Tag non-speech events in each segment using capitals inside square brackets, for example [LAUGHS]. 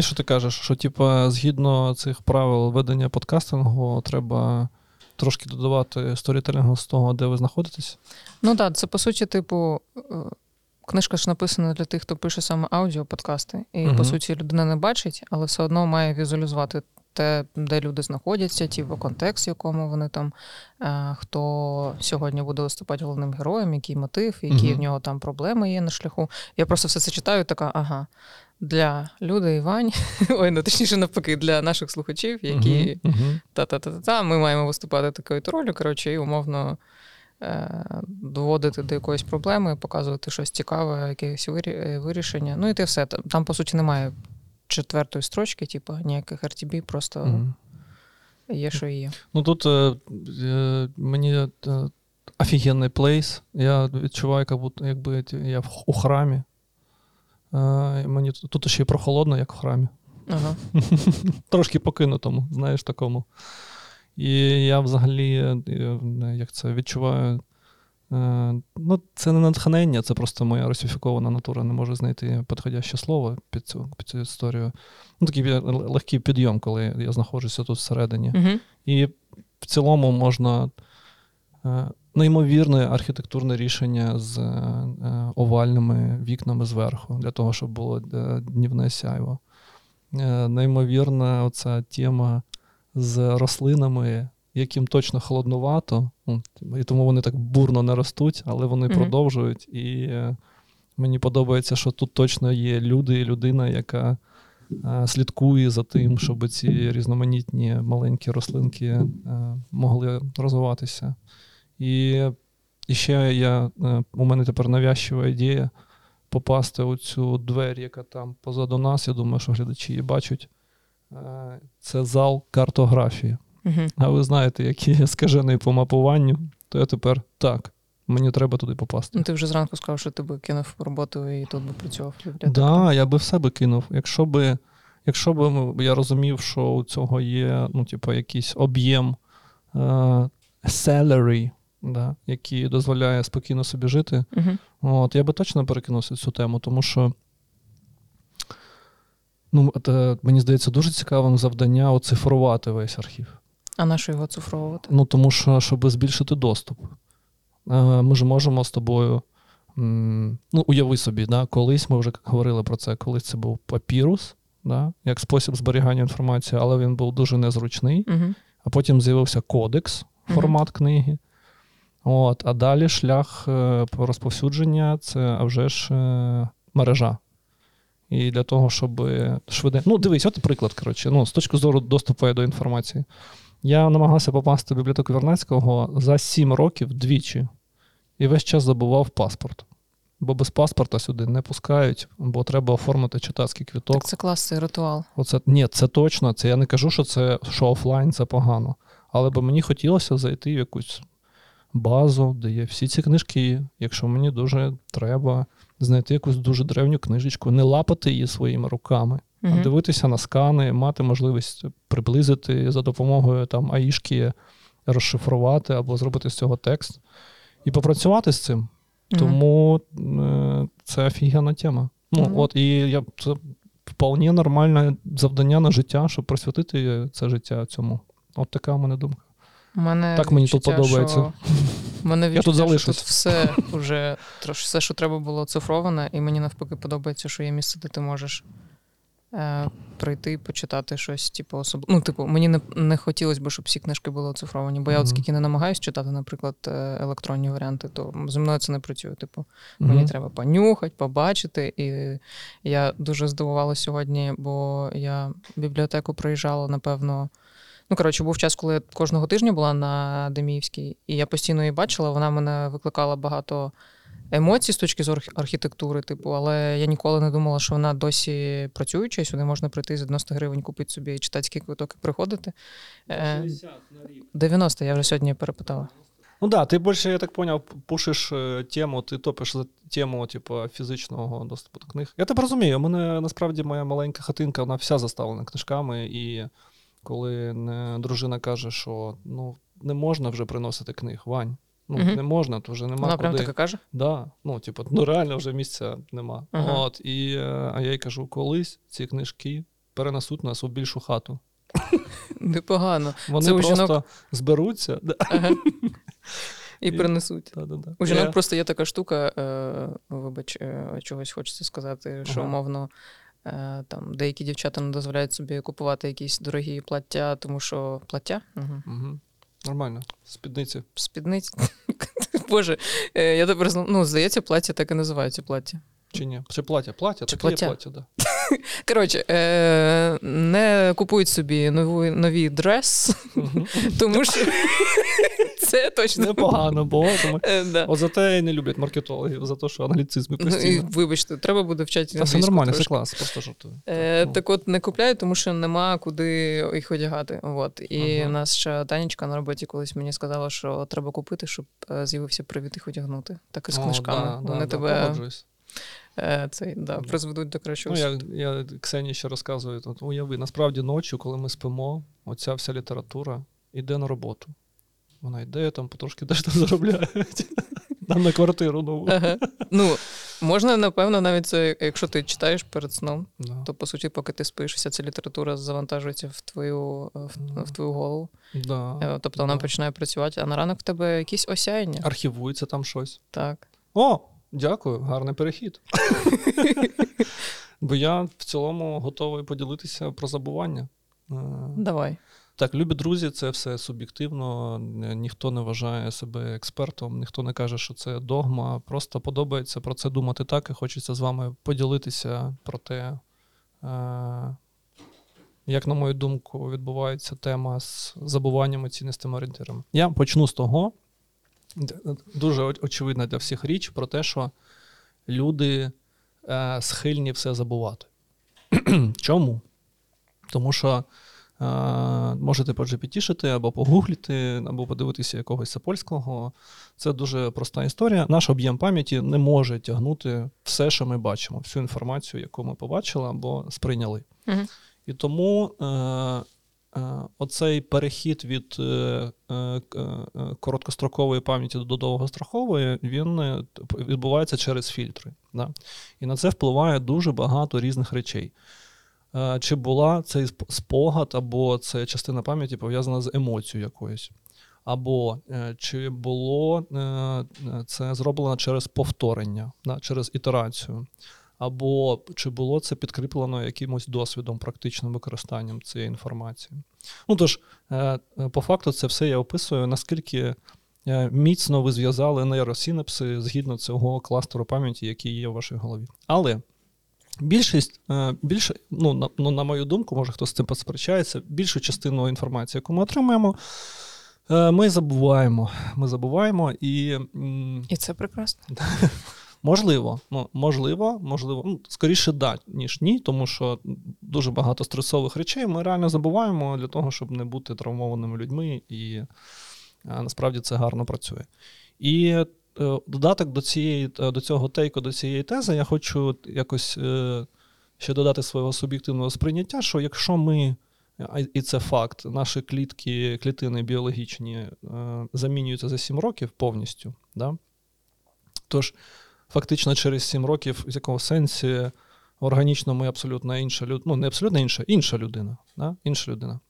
І що ти кажеш? Що, типа, згідно цих правил ведення подкастингу, треба трошки додавати сторітелінгу з того, де ви знаходитесь? Ну так, це по суті, типу, е, книжка ж написана для тих, хто пише саме аудіоподкасти. І, угу. по суті, людина не бачить, але все одно має візуалізувати те, де люди знаходяться, типу, контекст, в якому вони там, е, хто сьогодні буде виступати головним героєм, який мотив, які Мгм. в нього там проблеми є на шляху. Я просто все це читаю, така, ага. Для Люди і Вань, [LAUGHS] ой, ну точніше навпаки, для наших слухачів, які та-та-та-та, ми маємо виступати такою то ролью, коротше, і умовно е, доводити до якоїсь проблеми, показувати щось цікаве, якесь е, вирішення. Ну і те все. Там, по суті, немає четвертої строчки, типу, ніяких RTB, просто Мгм. є, що є. Ну тут е, е, мені е, офігенний плейс. Я відчуваю, як будто, якби я в- у храмі. Е, мені тут, тут ще й прохолодно, як в храмі. Ага. [LAUGHS] Трошки покинутому, знаєш, такому. І я взагалі, е, як це відчуваю. Е, Ну, це не натхнення, це просто моя русифікована натура. Не можу знайти підходяще слово під цю, під цю історію. Ну, такий легкий підйом, коли я знаходжуся тут всередині. Угу. І в цілому можна е, неймовірне архітектурне рішення з е, овальними вікнами зверху, для того, щоб було днівне сяйво. Неймовірна оця тема з рослинами, яким точно холоднувато, ну, і тому вони так бурно не ростуть, але вони Мгм. продовжують. І е, мені подобається, що тут точно є люди і людина, яка е, слідкує за тим, щоб ці різноманітні маленькі рослинки е, могли розвиватися. І, і ще я, у мене тепер навязчива ідея попасти у цю двері, яка там позаду нас. Я думаю, що глядачі її бачать. Це зал картографії. Угу. А ви знаєте, який я скажений по мапуванню, то я тепер так. Мені треба туди попасти. Ну, ти вже зранку сказав, що ти би кинув роботу і тут би працював. Так, да, я би в себе кинув. Якщо би, якщо би ну, я розумів, що у цього є ну, типу, якийсь об'єм е, salary, да, який дозволяє спокійно собі жити, Мгм. от, я би точно перекинувся цю тему, тому що. Ну, це, мені здається, дуже цікавим завдання оцифрувати весь архів. А на що його цифровувати? Ну, тому що, щоб збільшити доступ. Е, Ми ж можемо з тобою. Ну, уяви собі, да, колись ми вже говорили про це, колись це був папірус, да, як спосіб зберігання інформації, але він був дуже незручний. Угу. А потім з'явився кодекс, формат книги. От, а далі шлях е, розповсюдження це а вже ж е, мережа. І для того, щоб швиденько. Ну, дивись, от приклад, коротше, ну, з точки зору доступу до інформації. Я намагався попасти в бібліотеку Вернецького за 7 років двічі. І весь час забував паспорт. Бо без паспорта сюди не пускають, бо треба оформити читацький квіток. Так це клас, це ритуал. Оце ні, це точно. Це я не кажу, що це що офлайн це погано. Але би мені хотілося зайти в якусь базу, де є всі ці книжки. Якщо мені дуже треба знайти якусь дуже древню книжечку, не лапати її своїми руками, Мгм. дивитися на скани, мати можливість приблизити за допомогою там аїшки, розшифрувати або зробити з цього текст і попрацювати з цим. Мгм. Тому е, це офігенна тема. Ну, от, і я, це вполне нормальне завдання на життя, щоб присвятити це життя цьому. От така в мене думка. У мене Так мені тут подобається. Що... У мене [LAUGHS] Я тут відчуття, що. Тут все вже все, що треба було цифроване, і мені навпаки подобається, що є місце, де ти можеш е, прийти почитати щось, типу, особ... Ну, типу, мені не, не хотілося б, щоб всі книжки були оцифровані, бо я Мгм. от скільки не намагаюся читати, наприклад, е, електронні варіанти, то зі мною це не працює. Типу, Мені Мгм. треба понюхати, побачити. І я дуже здивувалася сьогодні, бо я бібліотеку приїжджала, напевно. Ну, коротше, був час, коли я кожного тижня була на Деміївській, і я постійно її бачила. Вона мене викликала багато емоцій з точки зору архітектури, типу, але я ніколи не думала, що вона досі працююча, і сюди можна прийти за 90 гривень, купити собі читацький квиток і приходити. Е, 90, я вже сьогодні перепитала. Ну да, ти більше, я так поняв, пушиш е, тему, ти топиш за тему, типу, фізичного доступу до книг. Я тебе розумію, у мене насправді моя маленька хатинка, вона вся заставлена книжками, і коли е, дружина каже, що ну, не можна вже приносити книг, Вань. Ну, Мгм. не можна, то вже нема Вона куди. прям таке каже? Да, ну, типу, ну реально вже місця нема. Ага. От, і, е, а я їй кажу, колись ці книжки перенесуть нас у більшу хату. Непогано. Вони Це просто жінок- зберуться. Да, Ага. І І- принесуть. да, да, да. У жінок Е, просто є така штука, е, вибач, е, чогось хочеться сказати, що Ага. умовно. е, Там деякі дівчата не дозволяють собі купувати якісь дорогі плаття, тому що плаття? Угу. Мгм. Нормально. Спідниці. Спідниці. [LAUGHS] Боже, е, я тепер зна- ну, здається, плаття так і називається плаття. Чи ні? Чи плаття? Плаття, Чи плаття? плаття, да. [LAUGHS] Коротше, е, не купують собі новий, новий дрес, [LAUGHS] тому що це точно Непогано було. Тому... Е, да. От за те і не люблять маркетологів, за те, що аналітизми Ну, постійно. вибачте, треба буде вчати Та англійську нормально, це клас, просто жартую. Е, Ну. так от не купляють, тому що нема куди їх одягати. От. І Ага. в нас ще Танечка на роботі колись мені сказала, що треба купити, щоб е, з'явився привід їх одягнути. Так і з О, книжками. да, Вони да, тебе е, цей, да, Да. призведуть до кращого. Ну, я, я Ксенії ще розказую. Тут, уяви, насправді ночі, коли ми спимо, оця вся література йде на роботу. Вона йде там, потрошки теж там заробляє. Нам [LAUGHS] на квартиру нову. Ага. Ну, можна, напевно, навіть це, якщо ти читаєш перед сном, Да. то по суті, поки ти спиш, вся ця література завантажується в твою, в, в твою голову. Да. Е, Тобто вона да. починає працювати, а на ранок в тебе якісь осяяння. Архівується там щось. Так. О, дякую, гарний перехід. [LAUGHS] Бо я в цілому готовий поділитися про забування. Е, Давай. Так, любі друзі, це все суб'єктивно. Ні- Ніхто не вважає себе експертом, ніхто не каже, що це догма. Просто подобається про це думати так, і хочеться з вами поділитися про те, е, як, на мою думку, відбувається тема з забуванням і цінністими орієнтирами. Я почну з того, дуже очевидна для всіх річ про те, що люди е, схильні все забувати. [CLEARS THROAT] Чому? Тому що е, можете поджепітішити або погугліти, або подивитися якогось Сапольського. Це дуже проста історія. Наш об'єм пам'яті не може тягнути все, що ми бачимо, всю інформацію, яку ми побачили або сприйняли. Мгм. І тому е, е, оцей перехід від е, е, е, короткострокової пам'яті до довгострокової, він е, відбувається через фільтри. Да? І на це впливає дуже багато різних речей. Е, Чи була цей сп- спогад, або це частина пам'яті пов'язана з емоцією якоюсь. Або е, чи було е, це зроблено через повторення, через ітерацію, або чи було це підкріплено якимось досвідом, практичним використанням цієї інформації. Ну тож, по факту, це все я описую, наскільки міцно ви зв'язали нейросинапси згідно цього кластеру пам'яті, який є в вашій голові. Але більшість, е, більше, ну, на, ну, на мою думку, може хтось з цим посперечається, більшу частину інформації, яку ми отримуємо, е, ми забуваємо. Ми забуваємо і. І це прекрасно. [LAUGHS] Можливо, ну можливо, можливо, ну скоріше да, ніж ні, тому що дуже багато стресових речей ми реально забуваємо для того, щоб не бути травмованими людьми, і а, насправді це гарно працює. І е, додаток до цієї е, до цього тейку, до цієї тези, я хочу якось е, ще додати свого суб'єктивного сприйняття, що якщо ми, і це факт, наші клітки, клітини біологічні е, замінюються за 7 років повністю. Да? Тож, фактично, через 7 років, в якому сенсі органічно ми абсолютно інша людина, ну не абсолютно інша, інша людина. Да? Інша людина.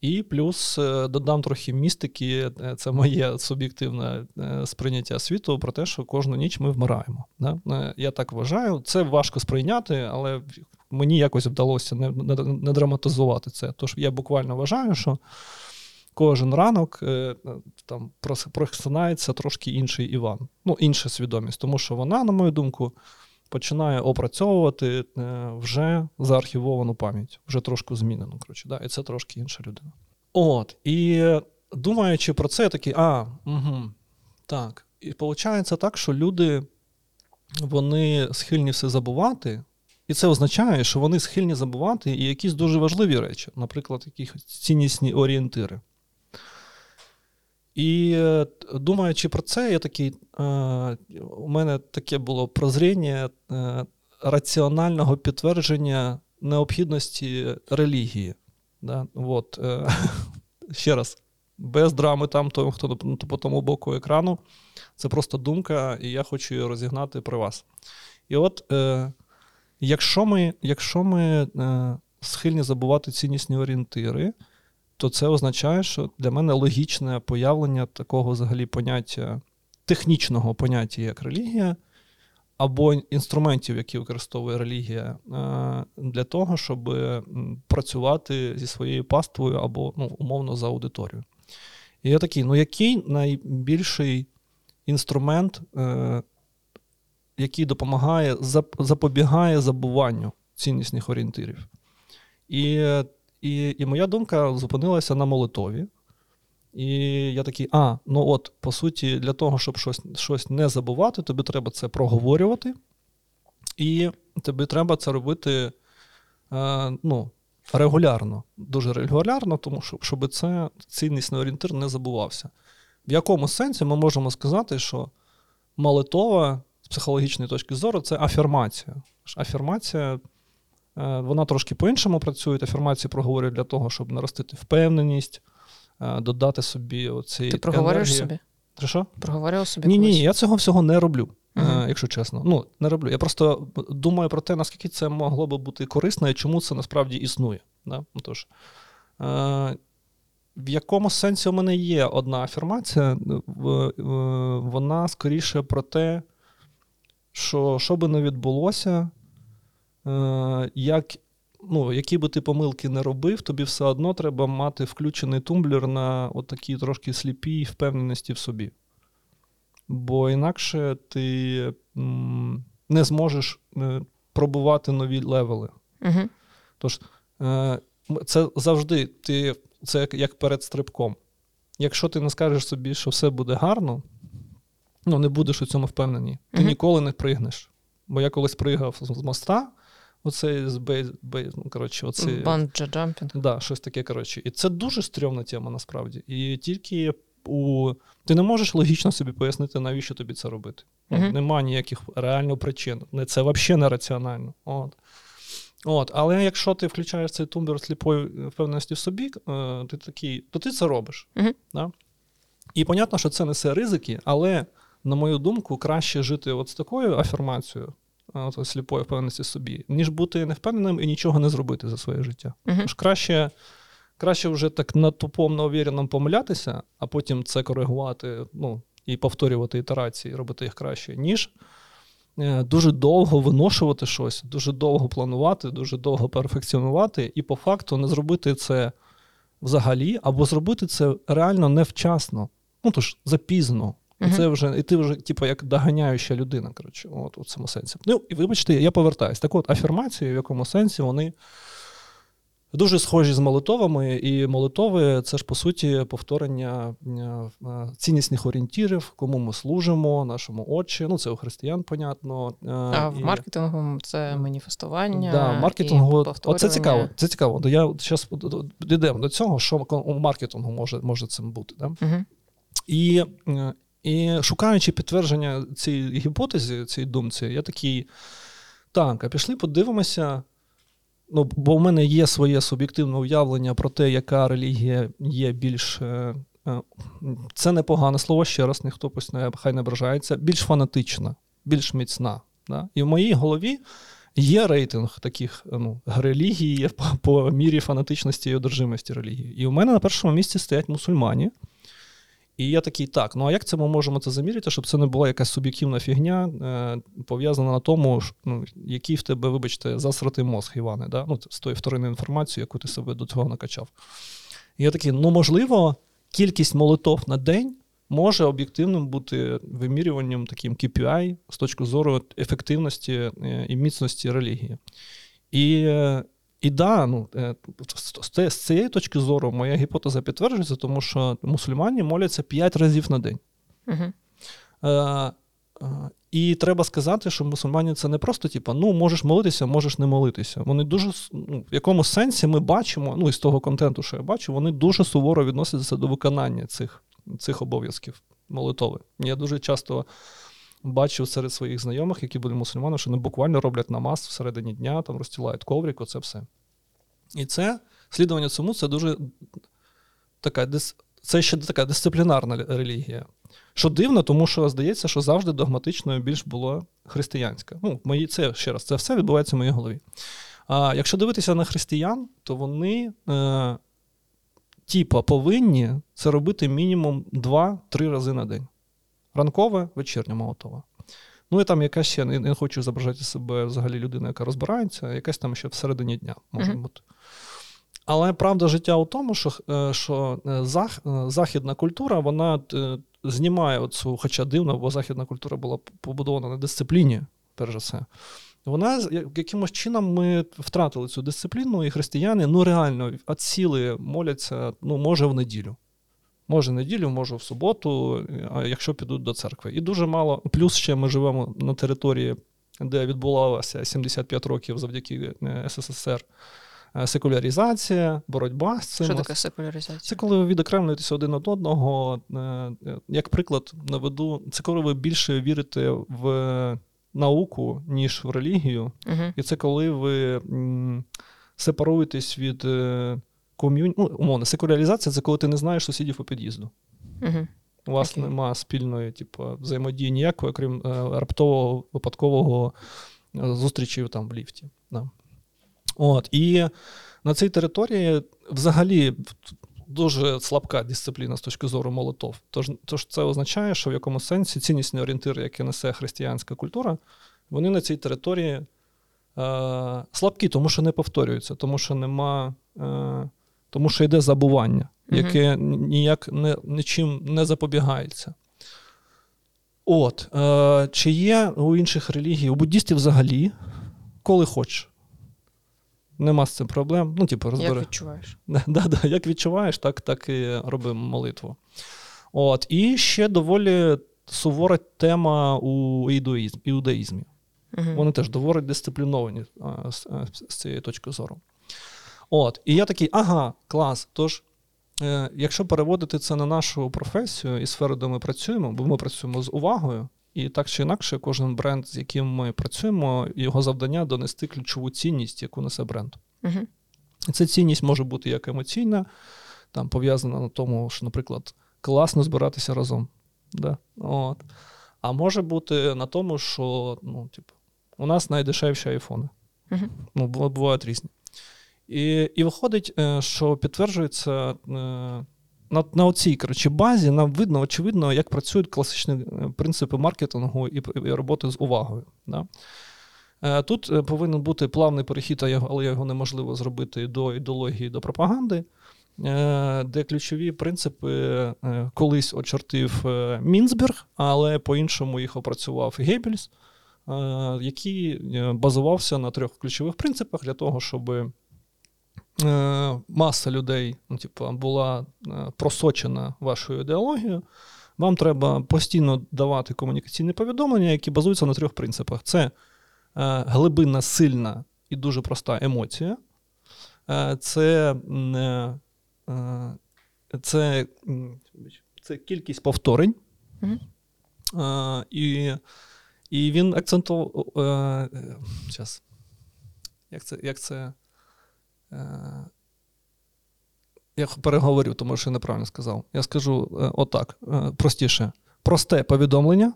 І плюс е, додам трохи містики, е, це моє суб'єктивне е, сприйняття світу про те, що кожну ніч ми вмираємо. Да? Я так вважаю. Це важко сприйняти, але мені якось вдалося не, не, не драматизувати це. Тож я буквально вважаю, що кожен ранок там просинається трошки інший Іван, ну, інша свідомість, тому що вона, на мою думку, починає опрацьовувати е, вже заархівовану пам'ять, вже трошки змінену. Коротше, да? І це трошки інша людина. От, і думаючи про це, я такий, а, угу, так. І виходить так, що люди вони схильні все забувати. І це означає, що вони схильні забувати і якісь дуже важливі речі, наприклад, якісь ціннісні орієнтири. І е, думаючи про це, я такий, е, у мене таке було прозріння е, раціонального підтвердження необхідності релігії. Да? От, [LAUGHS] ще раз, без драми там, то, хто по тому боку екрану, це просто думка, і я хочу її розігнати при вас. І от, якщо ми, якщо ми схильні забувати ціннісні орієнтири, то це означає, що для мене логічне появлення такого взагалі поняття, технічного поняття, як релігія, або інструментів, які використовує релігія, е, для того, щоб працювати зі своєю паствою або ну, умовно за аудиторію. І я такий: ну який найбільший інструмент, е, який допомагає, запобігає забуванню ціннісних орієнтирів? І, і, І моя думка зупинилася на молитові. І я такий, а, ну от, по суті, для того, щоб щось щось не забувати, тобі треба це проговорювати, і тобі треба це робити е, ну, регулярно, дуже регулярно, тому що щоб це ціннісний орієнтир не забувався. В якому сенсі ми можемо сказати, що молитова з психологічної точки зору це афірмація. Афірмація, вона трошки по-іншому працює. Афірмації проговорюють для того, щоб наростити впевненість. Е, додати собі оцей. Ти проговорюєш собі? Що? Проговорював собі? Ні, ні, я цього всього не роблю, uh-huh. якщо чесно. Ну, не роблю. Я просто думаю про те, наскільки це могло би бути корисно і чому це насправді існує. Да? Тож, е, в якому сенсі у мене є одна афірмація, вона скоріше про те, що що би не відбулося, як ну, які би ти помилки не робив, тобі все одно треба мати включений тумблер на отакій трошки сліпій впевненості в собі. Бо інакше ти не зможеш е, пробувати нові левели. Угу. Тож, е, це завжди ти, це як, перед стрибком. Якщо ти не скажеш собі, що все буде гарно, ну не будеш у цьому впевнений, ти угу. ніколи не пригнеш. Бо я колись пригав з моста, Оцей з base, base, ну, коротше, оцей, jumping. Да, щось таке, коротше. І це дуже стрьомна тема насправді. І тільки у. Ти не можеш логічно собі пояснити, навіщо тобі це робити. Uh-huh. Нема ніяких реально причин. Це взагалі не раціонально. От. От. Але якщо ти включаєш цей тумбер сліпої впевненості в собі, е, ти такий, то ти це робиш. Uh-huh. Да? І понятно, що це несе ризики, але, на мою думку, краще жити от з такою афірмацією сліпої впевненості собі, ніж бути невпевненим і нічого не зробити за своє життя. Uh-huh. Тож краще краще вже так на тупом, на увіреному помилятися, а потім це коригувати ну, і повторювати ітерації, робити їх краще, ніж е, дуже довго виношувати щось, дуже довго планувати, дуже довго перфекціонувати, і по факту не зробити це взагалі, або зробити це реально невчасно. Ну тож запізно. І це вже, і ти вже, типу, як доганяюча людина. коротше, от, у цьому сенсі. Ну, і вибачте, я повертаюсь. Так от, афірмації, в якому сенсі вони дуже схожі з молитовами, і молитови це ж, по суті, повторення е, ціннісних орієнтірів, кому ми служимо, нашому отчі. Ну, це у християн, понятно. Е, а і... в маркетингу це маніфестування. Да, маркетингу, і Оце цікаво. Це цікаво. Я зараз дійдемо до цього, що у маркетингу може може цим бути. Да? Угу. І е, і шукаючи підтвердження цієї гіпотези, цієї думці, я такий. Так, а пішли, подивимося. Ну, Бо в мене є своє суб'єктивне уявлення про те, яка релігія є більш. Е, е, це непогане слово, ще раз, ніхто не, хай не ображається, більш фанатична, більш міцна. Да? І в моїй голові є рейтинг таких ну, релігій по, по мірі фанатичності і одержимості релігії. І у мене на першому місці стоять мусульмані. І я такий, так, ну а як це ми можемо це заміряти, щоб це не була якась суб'єктивна фігня, е, пов'язана на тому, ну, який в тебе, вибачте, засратий мозг, Іване, да? ну, з тої вторинної інформації, яку ти себе до цього накачав. І я такий, ну можливо, кількість молитов на день може об'єктивним бути вимірюванням таким KPI з точки зору ефективності е, і міцності релігії. І е, і да, ну, е, з цієї точки зору моя гіпотеза підтверджується, тому що мусульмані моляться 5 разів на день. Е, е, І треба сказати, що мусульмані це не просто, типу, ну, можеш молитися, можеш не молитися. Вони дуже ну, в якомусь сенсі ми бачимо, ну, із того контенту, що я бачу, вони дуже суворо відносяться до виконання цих цих обов'язків молитови. Я дуже часто бачив серед своїх знайомих, які були мусульмани, що вони буквально роблять намаз всередині дня, там розстілають коврик, оце все. І це слідування цьому це дуже така це ще така дисциплінарна релігія. Що дивно, тому що здається, що завжди догматичною більш було християнська. Ну, мої, це ще раз, це все відбувається в моїй голові. А якщо дивитися на християн, то вони е, типа повинні це робити мінімум 2-3 рази на день. Ранкове, вечірнє молотове. Ну і там якась ще, я не хочу зображати себе взагалі людина, яка розбирається, якась там ще всередині дня може Мгм. бути. Але правда життя у тому, що, е, що е, зах, е, західна культура, вона знімає оцю, хоча дивно, бо західна культура була побудована на дисципліні, перш за все. Вона якимось чином ми втратили цю дисципліну, і християни ну реально відсіли, моляться, ну, може, в неділю. Може, неділю, може в суботу, якщо підуть до церкви. І дуже мало. Плюс ще ми живемо на території, де відбувалося 75 років завдяки е, СССР е, секуляризація, боротьба з цим. Що таке секуляризація? Це коли ви відокремлюєтеся один від одного. Е, Як приклад наведу, це коли ви більше вірите в науку, ніж в релігію. Угу. І це коли ви сепаруєтесь від ком'юні... Ну, умовно, секуляризація це коли ти не знаєш сусідів по під'їзду. Угу. У вас Окей. нема спільної, типу, взаємодії ніякої, крім е, раптового випадкового е, зустрічі там в ліфті. Да. От, і на цій території взагалі дуже слабка дисципліна з точки зору молотов. Тож, тож це означає, що в якомусь сенсі ціннісні орієнтири, які несе християнська культура, вони на цій території е, слабкі, тому що не повторюються, тому що нема. Е, тому що йде забування, яке ніяк не, нічим не запобігається. От, е, чи є у інших релігій, у буддістів взагалі, коли хочеш. Нема з цим проблем. Ну, типу, Як розбери. відчуваєш? [LAUGHS] Да, да, як відчуваєш, так, так і роби молитву. От. І ще доволі сувора тема у іудаїзм, іудаїзмі. Угу. Вони теж доволі дисципліновані з, з цієї точки зору. От, і я такий, ага, клас. Тож, е, якщо переводити це на нашу професію і сферу, де ми працюємо, бо ми працюємо з увагою, і так чи інакше, кожен бренд, з яким ми працюємо, його завдання донести ключову цінність, яку несе бренд. Угу. І ця цінність може бути як емоційна, там пов'язана на тому, що, наприклад, класно збиратися разом. Да? От. А може бути на тому, що ну, типу, у нас найдешевші айфони. Угу. Ну, бувають різні. І, і виходить, е, що підтверджується е, на, на оцій коротше, базі, нам видно, очевидно, як працюють класичні е, принципи маркетингу і, і роботи з увагою. Да? Тут повинен бути плавний перехід, але його неможливо зробити до ідеології, до пропаганди, де ключові принципи колись очертив Мінцберг, але по-іншому їх опрацював Геббельс, який базувався на трьох ключових принципах для того, щоб е, маса людей ну, типу, була е, просочена вашою ідеологією. Вам треба постійно давати комунікаційні повідомлення, які базуються на трьох принципах: це е, глибинна, сильна і дуже проста емоція. Е, Це, е, е, це, це кількість повторень. Е, І, і він акцентував. е, е, Як це. Як це е, я переговорю, тому що я неправильно сказав. Я скажу е, отак: е, простіше. Просте повідомлення,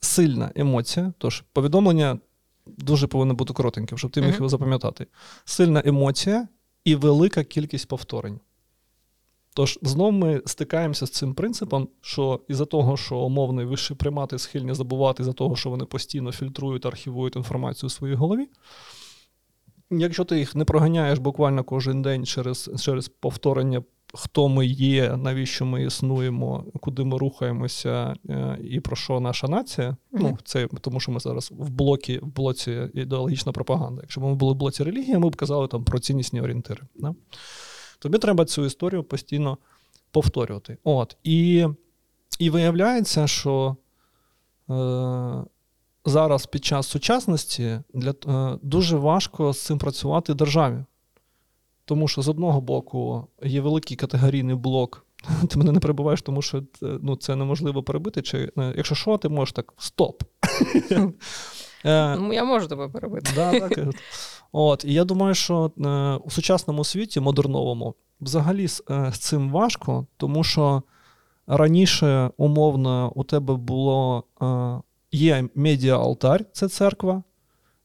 сильна емоція. Тож повідомлення дуже повинно бути коротеньким, щоб ти міг його запам'ятати. Сильна емоція і велика кількість повторень. Тож знову ми стикаємося з цим принципом, що із-за того, що умовні вищі примати схильні забувати за того, що вони постійно фільтрують, архівують інформацію у своїй голові. Якщо ти їх не проганяєш буквально кожен день через, через повторення, хто ми є, навіщо ми існуємо, куди ми рухаємося е, і про що наша нація, ну, це тому, що ми зараз в блокі, в блоці ідеологічна пропаганда. Якщо б ми були в блоці релігії, ми б казали там про ціннісні орієнтири. Да? Тобі треба цю історію постійно повторювати. От. І, і виявляється, що е, зараз під час сучасності для, е, дуже важко з цим працювати державі. Тому що з одного боку є великий категорійний блок. [LAUGHS] Ти мене не перебуваєш, тому що е, ну, це неможливо перебити. Чи, е, якщо що, ти можеш так стоп. [LAUGHS] Ну, я можу тебе перебити. Да, так. От, і я думаю, що е, у сучасному світі, модерновому, взагалі з, е, з цим важко, тому що раніше, умовно, у тебе було є медіа-алтарь, це церква,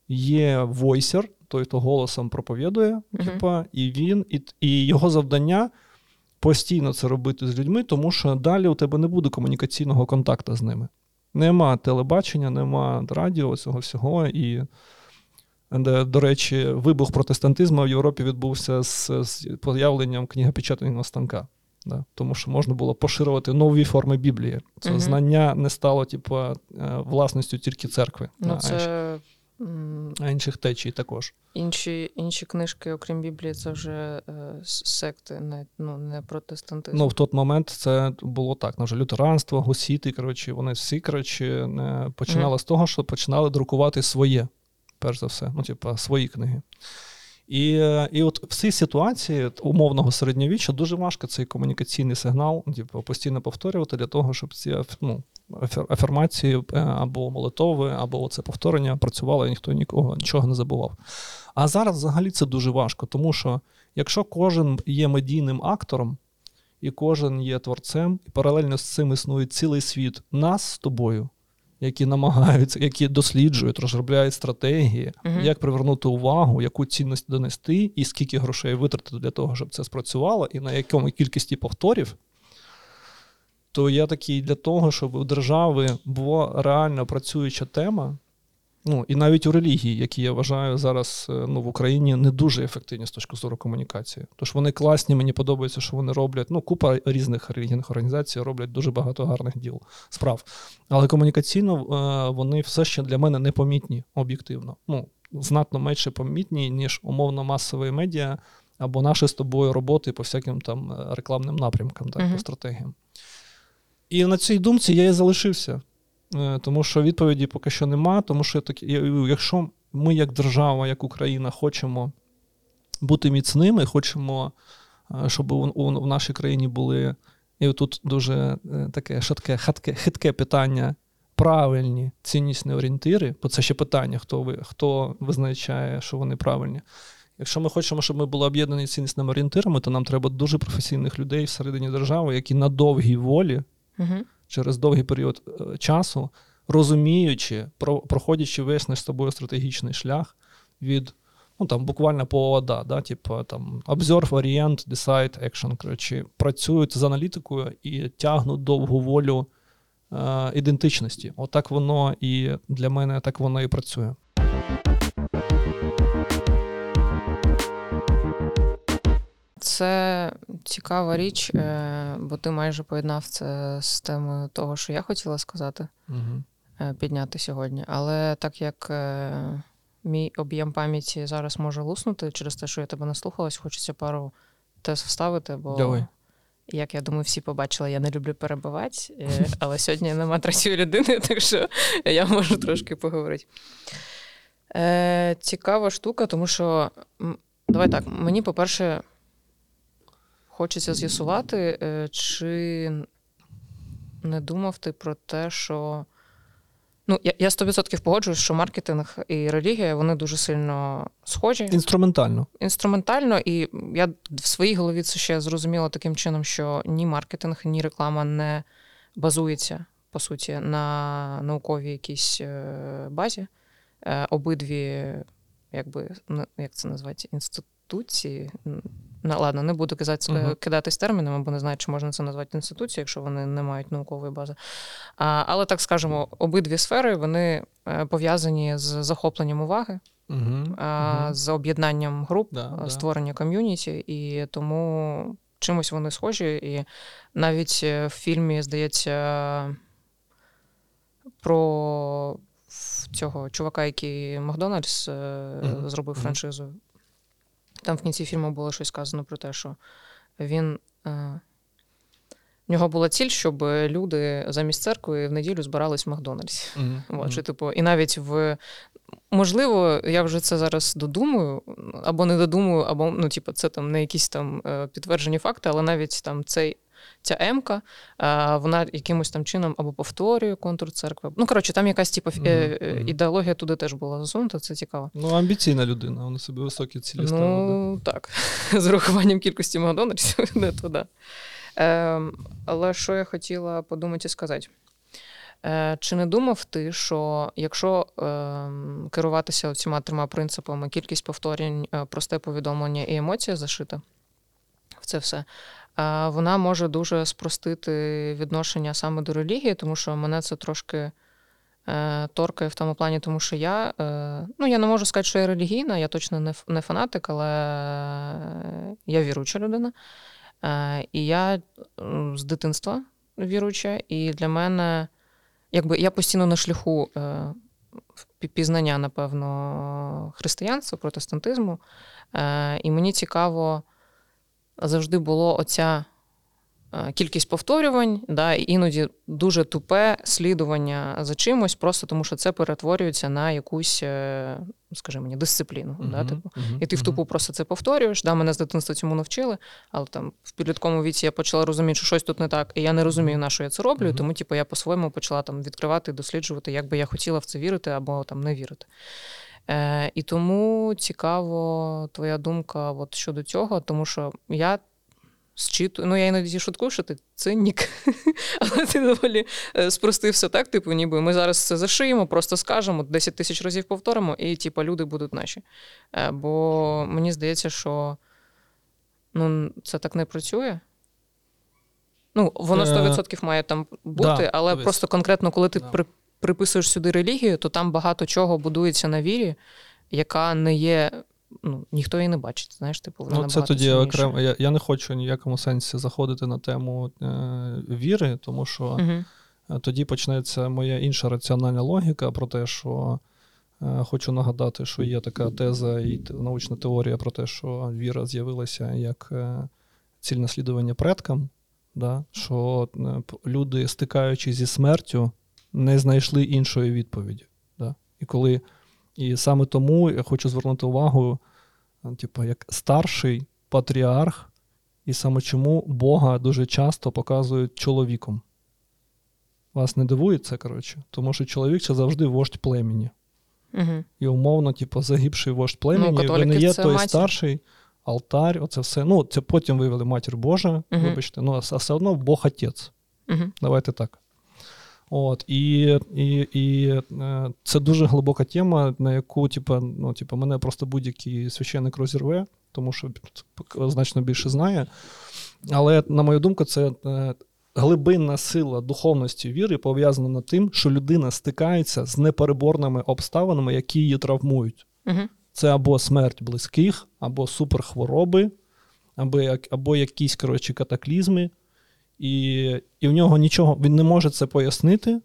є войсер, той, хто голосом проповідує, типа, і він, і, і його завдання постійно це робити з людьми, тому що далі у тебе не буде комунікаційного контакту з ними. Нема телебачення, нема радіо, цього всього. І, де, до речі, вибух протестантизму в Європі відбувся з, з появленням книгопечатаного станка. Да? Тому що можна було поширювати нові форми Біблії. Це Мгм. знання не стало, типу, е, власністю тільки церкви, Ну, це а інших течій також. інші, інші книжки, окрім Біблії, це вже е, секти, не, ну, не протестантизм. Ну, в той момент це було так. Ну, вже лютеранство, гусіти, коротше, вони всі коротше, е, починали з того, що починали друкувати своє, перш за все, ну, типу, свої книги. І, і от в цій ситуації умовного середньовіччя дуже важко цей комунікаційний сигнал типу, постійно повторювати для того, щоб ці ну, афірмації е, або молитови, або це повторення працювало, і ніхто нікого нічого не забував. А зараз взагалі це дуже важко, тому що якщо кожен є медійним актором, і кожен є творцем, і паралельно з цим існує цілий світ нас з тобою, які намагаються, які досліджують, розробляють стратегії, угу. як привернути увагу, яку цінність донести, і скільки грошей витратити для того, щоб це спрацювало, і на якому кількості повторів. То я такий для того, щоб у держави була реально працююча тема. Ну, і навіть у релігії, які я вважаю зараз е, ну, в Україні не дуже ефективні з точки зору комунікації. Тож вони класні, мені подобається, що вони роблять. Ну, купа різних релігійних організацій роблять дуже багато гарних діл, справ. Але комунікаційно е, вони все ще для мене непомітні об'єктивно. Ну, знатно менше помітні, ніж умовно масові медіа або наші з тобою роботи по всяким там е, рекламним напрямкам, так, Мгм. по стратегіям. І на цій думці я і залишився. Е, Тому що відповіді поки що нема, тому що так, якщо ми, як держава, як Україна, хочемо бути міцними, хочемо, е, щоб у, нашій країні були, і тут дуже е, таке шатке, хатке, хитке питання, правильні ціннісні орієнтири, бо це ще питання, хто, ви, хто визначає, що вони правильні. Якщо ми хочемо, щоб ми були об'єднані ціннісними орієнтирами, то нам треба дуже професійних людей всередині держави, які на довгій волі Угу. Через довгий період е, часу, розуміючи, проходячи весь наш з тобою стратегічний шлях від ну там буквально по ОАДА, да, типу там Observe, Orient, Decide, Action, коротше, працюють з аналітикою і тягнуть довгу волю е, ідентичності. Отак воно і для мене так воно і працює. Це цікава річ, е, бо ти майже поєднав це з темою того, що я хотіла сказати, Угу. підняти сьогодні. Але так як е, мій об'єм пам'яті зараз може луснути через те, що я тебе не слухалась, хочеться пару тез вставити, бо. Давай. Як я думаю, всі побачили, я не люблю перебивати, е, але сьогодні нема третьої людини, [LAUGHS] так що я можу трошки поговорити. Е, цікава штука, тому що давай так, мені, по-перше, хочеться з'ясувати, е, чи не думав ти про те, що. Ну, я, я 100% погоджуюсь, що маркетинг і релігія вони дуже сильно схожі Інструментально. інструментально, і я в своїй голові це ще зрозуміла таким чином, що ні маркетинг, ні реклама не базується, по суті, на науковій якійсь е, базі. Е, Обидві, якби, ну, як це назвати, інституції. Ну, ладно, не буду казати, Мгм. кидатись термінами, бо не знаю, чи можна це назвати інституцією, якщо вони не мають наукової бази. А, але так скажемо, обидві сфери вони е, пов'язані з захопленням уваги Угу. а, з об'єднанням груп, Да, а, да. ком'юніті, і тому чимось вони схожі. І навіть е, в фільмі, здається, про цього чувака, який Макдональдс е, Мгм, зробив франшизу. Там в кінці фільму було щось сказано про те, що він. е, В нього була ціль, щоб люди замість церкви в неділю збирались в Макдональдсі. От, чи, типу, і навіть в можливо, я вже це зараз додумую, або не додумую, або ну, типу, це там не якісь там е, підтверджені факти, але навіть там цей. Ця М-ка, вона якимось там чином або повторює контур церкви. Ну, коротше, там якась типу, е, ідеологія туди теж була засунута, це цікаво. Ну, амбіційна людина, вона собі високі цілі ставила. да. Ну, так, [LAUGHS] з урахуванням кількості Макдональдсів, [LAUGHS] не то да. Ем, але що я хотіла подумати і сказати? Е, Чи не думав ти, що якщо е, керуватися цими трьома принципами, кількість повторень, просте повідомлення і емоція зашита в це все, вона може дуже спростити відношення саме до релігії, тому що мене це трошки е, торкає в тому плані, тому що я е, ну я не можу сказати, що я релігійна, я точно не, фанатик, але я віруюча людина. Е, І я з дитинства віруюча, і для мене, якби я постійно на шляху е, пізнання, напевно, християнства, протестантизму. Е, І мені цікаво завжди було оця е, кількість повторювань, да, і іноді дуже тупе слідування за чимось, просто тому що це перетворюється на якусь, е, скажи мені, дисципліну. Да, Мгм, типу. мгм, І ти в тупу просто це повторюєш. Да, мене з дитинства цьому навчили, але там в підлітковому віці я почала розуміти, що щось тут не так, і я не розумію, на що я це роблю. Тому, типу, я по-своєму почала там відкривати, досліджувати, як би я хотіла в це вірити або там не вірити. Е, і тому цікаво твоя думка от щодо цього, тому що я зчитую, ну я іноді шуткую, що ти циннік, [LAUGHS] але ти доволі е, спростився так, типу, ніби ми зараз це зашиємо, просто скажемо, 10 тисяч разів повторимо, і типу, люди будуть наші. Е, Бо мені здається, що ну, це так не працює. Ну, воно Е, 100% має там бути, да, але дивись. просто конкретно, коли ти Да. При, приписуєш сюди релігію, то там багато чого будується на вірі, яка не є. Ну, ніхто її не бачить. Знаєш, типу, вона Ну, це тоді окремо. Я, я не хочу в ніякому сенсі заходити на тему е, віри, тому що е, тоді почнеться моя інша раціональна логіка про те, що е, хочу нагадати, що є така теза і научна теорія про те, що віра з'явилася як е, ціль наслідування предкам, да? що е, люди, стикаючись зі смертю, не знайшли іншої відповіді. Да? І коли і саме тому я хочу звернути увагу, типу, як старший патріарх, і саме чому Бога дуже часто показують чоловіком. Вас не дивує це, коротше, тому що чоловік це завжди вождь племені. Мгм. І умовно, типу, загибший вождь племені, Ну, ви не є той матір. старший, алтар, оце все. Ну, це потім вивели матір Божа, Мгм. вибачте, ну, а все одно Бог отець. Мгм. Давайте так. От, і, і, і е, це дуже глибока тема, на яку, типу, ну, типу, мене просто будь-який священник розірве, тому що значно більше знає. Але, на мою думку, це е, глибинна сила духовності віри пов'язана над тим, що людина стикається з непереборними обставинами, які її травмують. Мгм. Це або смерть близьких, або суперхвороби, або, або якісь коротше, катаклізми. І, і в нього нічого, він не може це пояснити.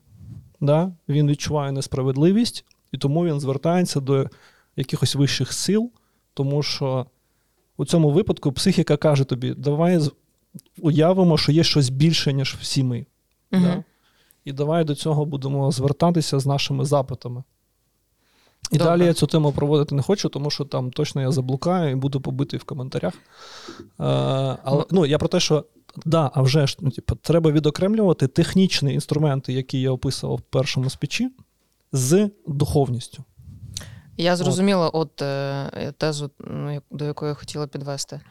Да? Він відчуває несправедливість, і тому він звертається до якихось вищих сил, тому що у цьому випадку психіка каже тобі: давай уявимо, що є щось більше, ніж всі ми. Мгм. Да? І давай до цього будемо звертатися з нашими запитами. І Добре. далі я цю тему проводити не хочу, тому що там точно я заблукаю і буду побитий в коментарях. Е, але ну, я про те, що да, а вже ж ну, типу, треба відокремлювати технічні інструменти, які я описував в першому спічі, з духовністю. Я зрозуміла от е, тезу, ну, до якої я хотіла підвести.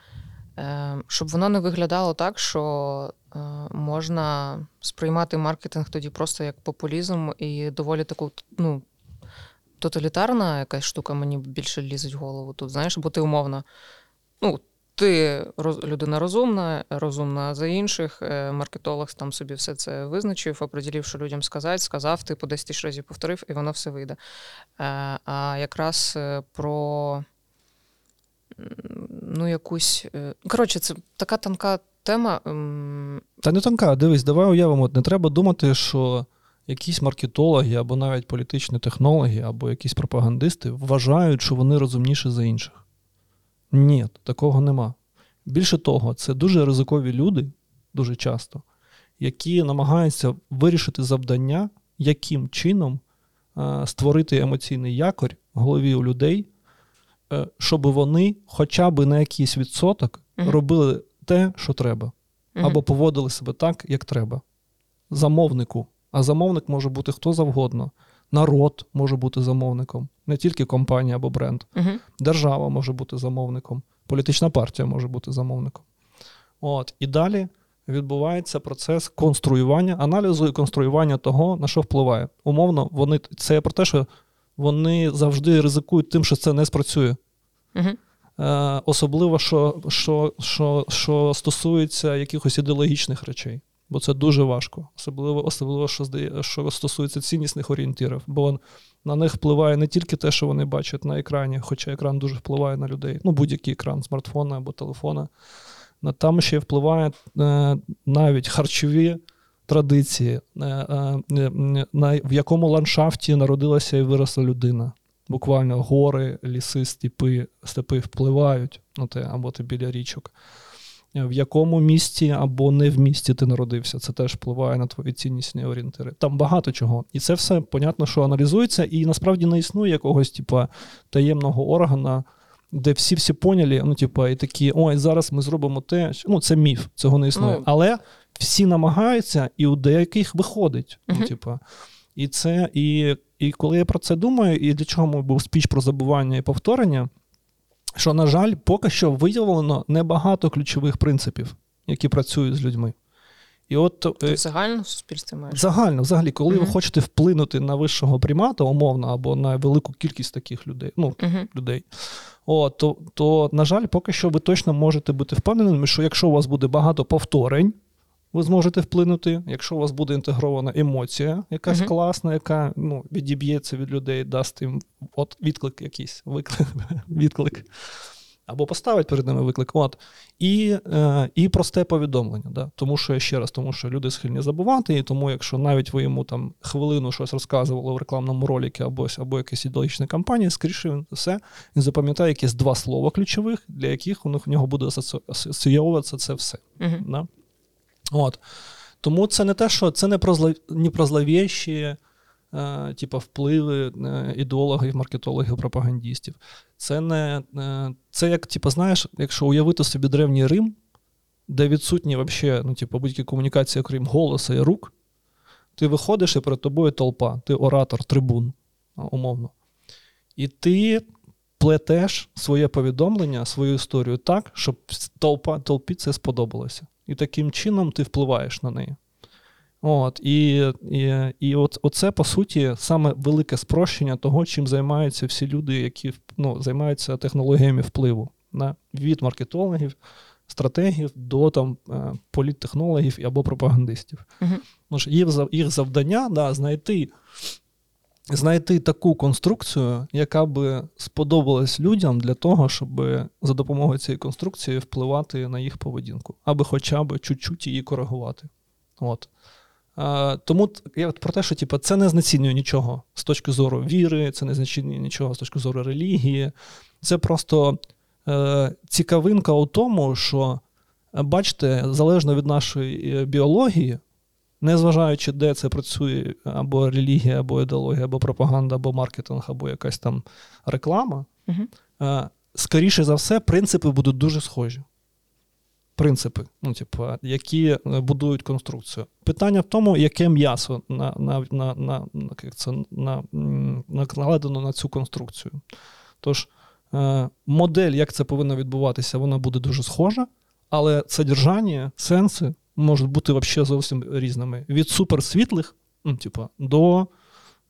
Е, щоб воно не виглядало так, що е, можна сприймати маркетинг тоді просто як популізм і доволі таку, ну, тоталітарна якась штука мені більше лізить в голову тут, знаєш, бо ти умовно. Ну, ти людина розумна, розумна за інших. е, Маркетолог там собі все це визначив, оприділив, що людям сказати, сказав, типу 10 тисяч разів повторив, і воно все вийде. Е, А якраз е, про ну, якусь. Коротше, це така тонка тема. Та не тонка, дивись, давай уявимо, не треба думати, що якісь маркетологи або навіть політичні технологи, або якісь пропагандисти вважають, що вони розумніші за інших. Ні, такого нема. Більше того, це дуже ризикові люди, дуже часто, які намагаються вирішити завдання, яким чином е, створити емоційний якорь в голові у людей, е, щоб вони хоча б на якийсь відсоток Мгм. робили те, що треба мгм. або поводили себе так, як треба. Замовнику. А замовник може бути хто завгодно. Народ може бути замовником, не тільки компанія або бренд. Мгм. Держава може бути замовником, політична партія може бути замовником. От. І далі відбувається процес конструювання, аналізу і конструювання того, на що впливає. Умовно, вони це про те, що вони завжди ризикують тим, що це не спрацює. Угу. Е, Особливо, що, що, що, що стосується якихось ідеологічних речей. Бо це дуже важко, особливо, особливо що що стосується ціннісних орієнтирів, бо на них впливає не тільки те, що вони бачать на екрані, хоча екран дуже впливає на людей. Ну, будь-який екран смартфона або телефона. Там ще впливає е, навіть харчові традиції, е, е, в якому ландшафті народилася і виросла людина. Буквально гори, ліси, степи, степи впливають на те, або ти біля річок. В якому місті або не в місті ти народився, це теж впливає на твої ціннісні орієнтири. Там багато чого. І це все, понятно, що аналізується, і насправді не існує якогось, типа, таємного органа, де всі-всі поняли, ну, типа, і такі, ой, зараз ми зробимо те. Ну, це міф, цього не існує. Ну, Але всі намагаються, і у деяких виходить. Uh-huh. Ну, типа, І це, і, і коли я про це думаю, і для чого був спіч про забування і повторення що, на жаль, поки що виявлено небагато ключових принципів, які працюють з людьми. І от е, Загально в суспільстві маєш? Загально, взагалі, коли uh-huh. ви хочете вплинути на вищого примата, умовно, або на велику кількість таких людей, ну, uh-huh. людей, о, то, то, на жаль, поки що ви точно можете бути впевненими, що якщо у вас буде багато повторень, ви зможете вплинути. Якщо у вас буде інтегрована емоція, якась uh-huh. класна, яка ну, відіб'ється від людей, дасть їм от відклик якийсь виклик, [LAUGHS] відклик. Або поставить перед ними виклик. От. І е, і просте повідомлення. Да? Тому що ще раз, тому що люди схильні забувати, і тому, якщо навіть ви йому там хвилину щось розказували в рекламному роліки або або якась ідеологічна кампанія, скоріше він все, він запам'ятає якісь два слова ключових, для яких у нього буде асоціюватися це все. Uh-huh. Да? От. Тому це не те, що це не про зло, не про зловєщі е, типу, впливи е, ідеологів, маркетологів, пропагандістів. Це не е, це як, типу, знаєш, якщо уявити собі древній Рим, де відсутні вообще, ну, типу, будь-які комунікації, окрім голоса і рук, ти виходиш і перед тобою толпа, ти оратор, трибун, умовно. І ти плетеш своє повідомлення, свою історію так, щоб толпа, толпі це сподобалося і таким чином ти впливаєш на неї. От, І і, і от, оце, по суті, саме велике спрощення того, чим займаються всі люди, які ну, займаються технологіями впливу на, від маркетологів, стратегів до там, е, політтехнологів або пропагандистів. Їх їх завдання да, знайти знайти таку конструкцію, яка би сподобалась людям для того, щоб за допомогою цієї конструкції впливати на їх поведінку, аби хоча б чуть-чуть її коригувати. От. А, Тому я про те, що типу, це не знецінює нічого з точки зору віри, це не знецінює нічого з точки зору релігії. Це просто е, цікавинка у тому, що, бачите, залежно від нашої е, біології, незважаючи, де це працює або релігія, або ідеологія, або пропаганда, або маркетинг, або якась там реклама, uh скоріше за все, принципи будуть дуже схожі. Принципи, ну, типу, які е, будують конструкцію. Питання в тому, яке м'ясо на, на, на, на, як це, на, накладено на цю конструкцію. Тож, е, модель, як це повинно відбуватися, вона буде дуже схожа, але содержання, сенси можуть бути взагалі зовсім різними. Від суперсвітлих, ну, типу, до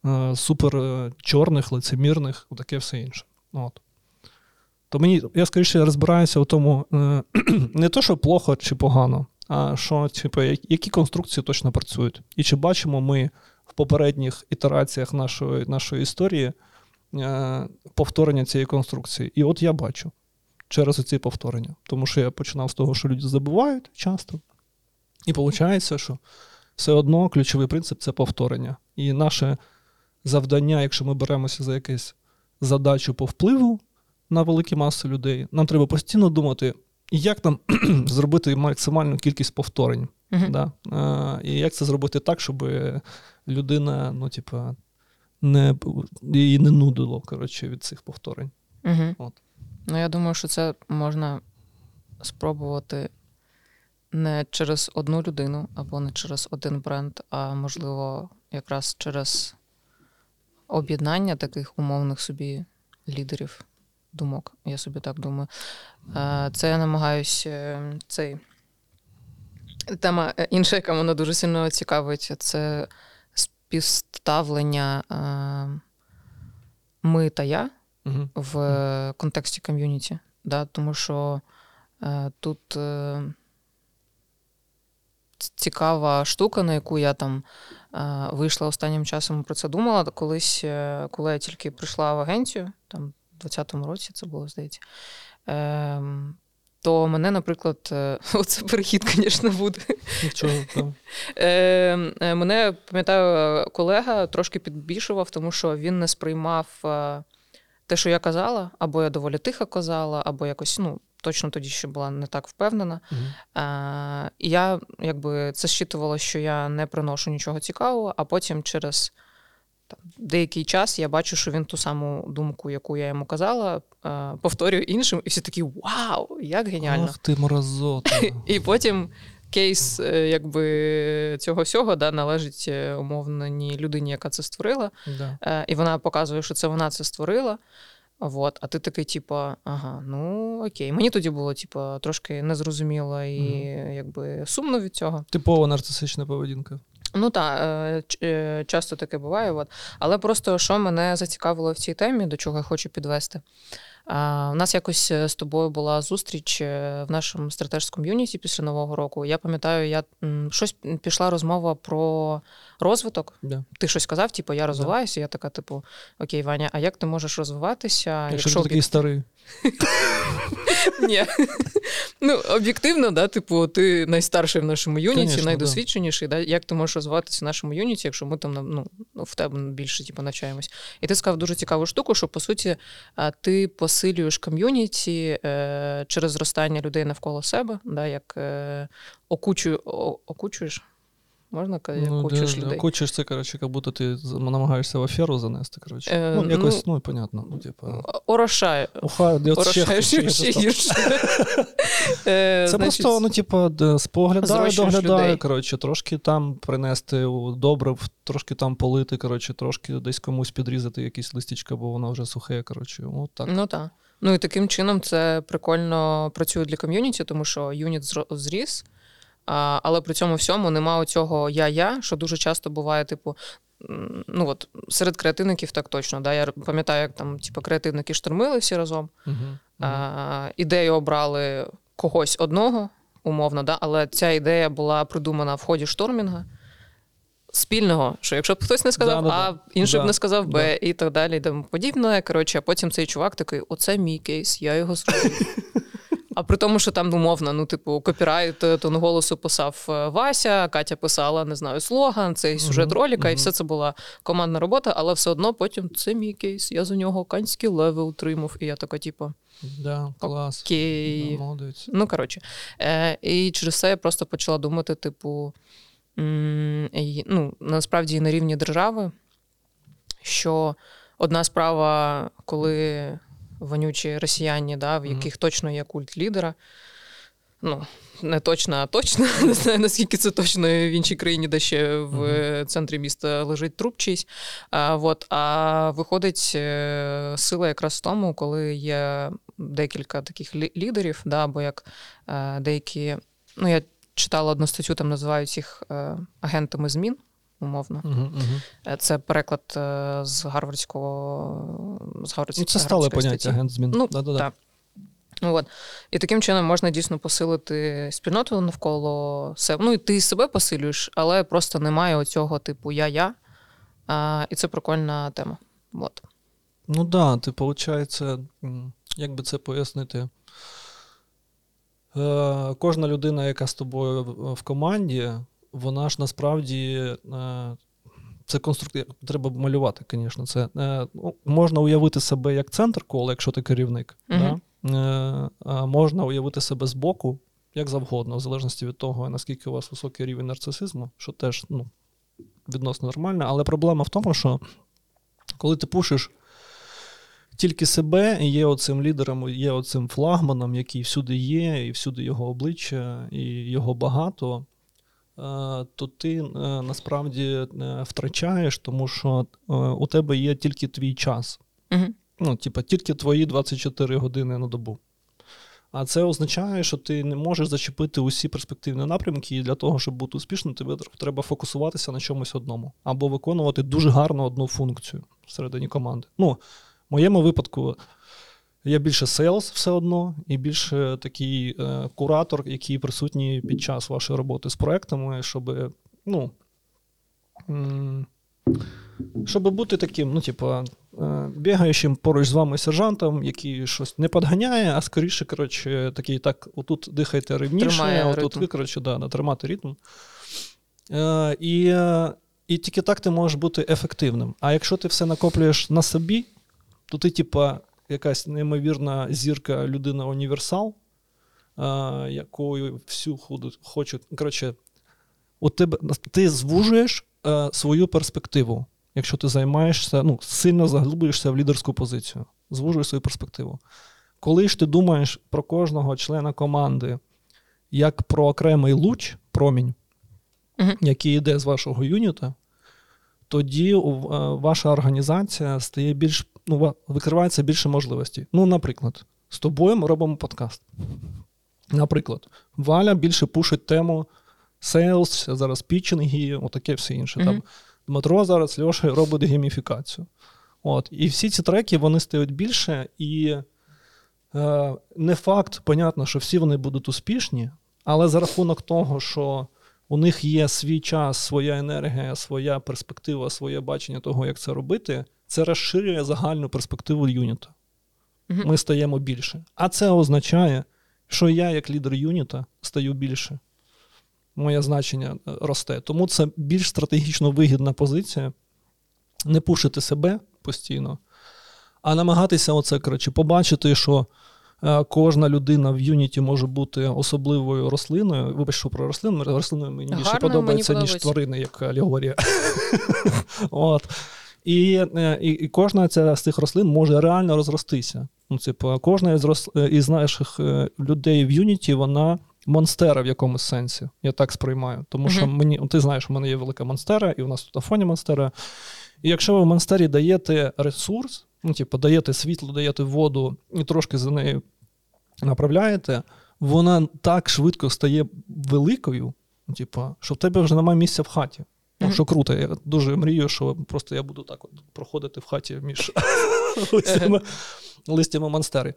е, суперчорних, лицемірних, таке все інше. От. То мені, я скоріше розбираюся в тому, е, [CLEARS THROAT] не то, що плохо чи погано, а що, типу, які конструкції точно працюють. І чи бачимо ми в попередніх ітераціях нашої нашої історії е, повторення цієї конструкції. І от я бачу через ці повторення. Тому що я починав з того, що люди забувають часто. І виходить, що все одно ключовий принцип це повторення. І наше завдання, якщо ми беремося за якусь задачу по впливу на великі маси людей, нам треба постійно думати, як нам [CLEARS THROAT] зробити максимальну кількість повторень. Uh-huh. Да? А, І як це зробити так, щоб людина, ну, типа, не, її не нудило коротше, від цих повторень. Uh-huh. От. Ну, я думаю, що це можна спробувати не через одну людину або не через один бренд, а можливо, якраз через об'єднання таких умовних собі лідерів думок. Я собі так думаю. Це я намагаюся цей Тема е, інша, яка мене дуже сильно цікавить, це співставлення е, ми та я Угу. в е, контексті ком'юніті. Да? Тому що е, тут е, цікава штука, на яку я там е, вийшла останнім часом про це думала. Колись, е, коли я тільки прийшла в агенцію, там в 20-му році це було, здається. Е, то мене, наприклад, е, [LAUGHS] оце перехід, звісно, буде. Нічого там. Е, е, мене, пам'ятаю, колега трошки підбільшував, тому що він не сприймав те, що я казала, або я доволі тихо казала, або якось, ну, точно тоді ще була не так впевнена. Е, і я якби це щитувала, що я не приношу нічого цікавого, а потім через там, деякий час я бачу, що він ту саму думку, яку я йому казала, повторює іншим, і всі такі вау, як геніально. Ах ти мразота. [LAUGHS] І потім кейс е, якби, цього всього да, належить е, умовній людині, яка це створила. Да. Е, І вона показує, що це вона це створила. Вот, а ти такий, типа, ага, ну окей. Мені тоді було, типа, трошки незрозуміло і Мгм. якби сумно від цього. Типова нарцисична поведінка. Ну так, е, е, часто таке буває. От. Але просто що мене зацікавило в цій темі, до чого я хочу підвести. А, У нас якось е, з тобою була зустріч е, в нашому стратежському юніті після Нового року. Я пам'ятаю, я щось пішла розмова про розвиток. Да. Ти щось казав, типу, я розвиваюся. Я така, типу, окей, Ваня, а як ти можеш розвиватися? Якщо ти такий старий. [LAUGHS] Ні. Ну, об'єктивно, да, типу, ти найстарший в нашому юніті, Конечно, найдосвідченіший. Да. Як ти можеш розвиватися в нашому юніті, якщо ми там ну, в тебе більше типу, навчаємось? І ти сказав дуже цікаву штуку, що по суті ти посилюєш ком'юніті е, через зростання людей навколо себе, да, як е, окучую, о, окучуєш? Можна казати, Ну, окучуєш де- людей? Кучиш це, коротше, як будто ти намагаєшся в аферу занести. Коротше. Е, ну, якось, ну, ну, понятно. Ну, типа, Орошаю. Орошаєш ще, гірше. Це значить, просто, ну, типа, де споглядаю, доглядаю, коротше, трошки там принести у добрив, трошки там полити, коротше, трошки десь комусь підрізати якісь листічка, бо воно вже сухе, коротше. От так. Ну так. Ну і таким чином це прикольно працює для ком'юніті, тому що юніт зріс, а, але при цьому всьому нема оцього я-я, що дуже часто буває, типу. Ну от серед креативників так точно. Да? Я пам'ятаю, як там типу, креативники штурмили всі разом. Угу. А, ідею обрали когось одного, умовно, да? але ця ідея була придумана в ході штормінга. Спільного, що якщо б хтось не сказав Да, да, А, да. інший б не сказав Б, да. і так далі, і тому подібне. Коротше, а потім цей чувак такий: оце мій кейс, я його зробив. [LAUGHS] А при тому, що там умовно, ну, типу, копірайт е, тон голосу писав е, Вася, Катя писала, не знаю, слоган, цей сюжет роліка, і все це була командна робота, але все одно потім це мій кейс. Я за нього канський лев отримав. І я така, типу, Да, клас. окей. Да. Ну, коротше. Е, і через це я просто почала думати, типу, і, ну, насправді і на рівні держави, що одна справа, коли вонючі росіяни, да, в яких точно є культ лідера. Ну, не точно, а точно. [LAUGHS] Не знаю, наскільки це точно в іншій країні, де ще в е, центрі міста лежить труп чийсь. А, вот, а виходить е, сила якраз в тому, коли є декілька таких лідерів, да, або як е, деякі. Ну, я читала одну статтю, там називають їх е, агентами змін, умовно. Угу, угу. Це переклад е, з гарвардського з Ну, гарвардської це стале поняття статті. агент змін. Ну, Да-да-да. Ну, От. І таким чином можна дійсно посилити спільноту навколо себе. Ну, і ти себе посилюєш, але просто немає оцього типу я-я. А, і це прикольна тема. От. Ну так, да, ти, виходить, як би це пояснити? Е, кожна людина, яка з тобою в команді, вона ж насправді. Е, це конструктив. Треба малювати, звісно. Це е, ну, можна уявити себе як центр кола, якщо ти керівник. Мгм. Да? Е, а можна уявити себе збоку, як завгодно, в залежності від того, наскільки у вас високий рівень нарцисизму, що теж ну, відносно нормально. Але проблема в тому, що коли ти пушиш тільки себе і є оцим лідером, є оцим флагманом, який всюди є, і всюди його обличчя, і його багато, то ти е, насправді е, втрачаєш, тому що е, у тебе є тільки твій час. Угу. Ну, типа, тільки твої 24 години на добу. А це означає, що ти не можеш зачепити усі перспективні напрямки, і для того, щоб бути успішним, тобі треба фокусуватися на чомусь одному або виконувати дуже гарно одну функцію всередині команди. Ну, в моєму випадку. Я більше сейлс все одно, і більше такий е, куратор, який присутній під час вашої роботи з проектами, щоб, ну, м- щоб бути таким, ну, типу, е, бігаючим поруч з вами сержантом, який щось не подганяє, а скоріше, коротше, такий, так, отут дихайте рівніше, отут ви, коротше, да, да, тримати ритм. Е, і, і тільки так ти можеш бути ефективним. А якщо ти все накоплюєш на собі, то ти, типа, якась неймовірна зірка людина універсал, якою всю ходу хочуть. Коротше, у тебе ти звужуєш е, свою перспективу, якщо ти займаєшся, ну, сильно заглиблюєшся в лідерську позицію. Звужуєш свою перспективу. Коли ж ти думаєш про кожного члена команди як про окремий луч, промінь, Мгм. який йде з вашого юніта, тоді е, ваша організація стає більш, ну, викривається більше можливостей. Ну, наприклад, з тобою ми робимо подкаст. Наприклад, Валя більше пушить тему sales, зараз пітчинги, отаке все інше. Там Дмитро зараз Льоша робить гейміфікацію. От. І всі ці треки вони стають більше, і е, не факт, понятно, що всі вони будуть успішні, але за рахунок того, що у них є свій час, своя енергія, своя перспектива, своє бачення того, як це робити, це розширює загальну перспективу юніта. Мгм. Ми стаємо більше. А це означає, що я, як лідер юніта, стаю більше. Моє значення е, росте. Тому це більш стратегічно вигідна позиція. Не пушити себе постійно, а намагатися оце, коротше, побачити, що е, кожна людина в юніті може бути особливою рослиною. Вибач, що про рослину, рослиною мені більше подобається, ніж тварини, як алегорія. [LAUGHS] От. І, е, і, і кожна ця з цих рослин може реально розростися. Ну, типу, кожна із, рос, е, із наших е, людей в Юніті, вона монстера в якомусь сенсі. Я так сприймаю. Тому що мені, ти знаєш, у мене є велика монстера, і у нас тут на фоні монстера. І якщо ви в монстері даєте ресурс, ну, типу, даєте світло, даєте воду і трошки за нею направляєте, вона так швидко стає великою, ну, типу, що в тебе вже немає місця в хаті. Ну, що круто, я дуже мрію, що просто я буду так от проходити в хаті між [LAUGHS] листями, листями монстери.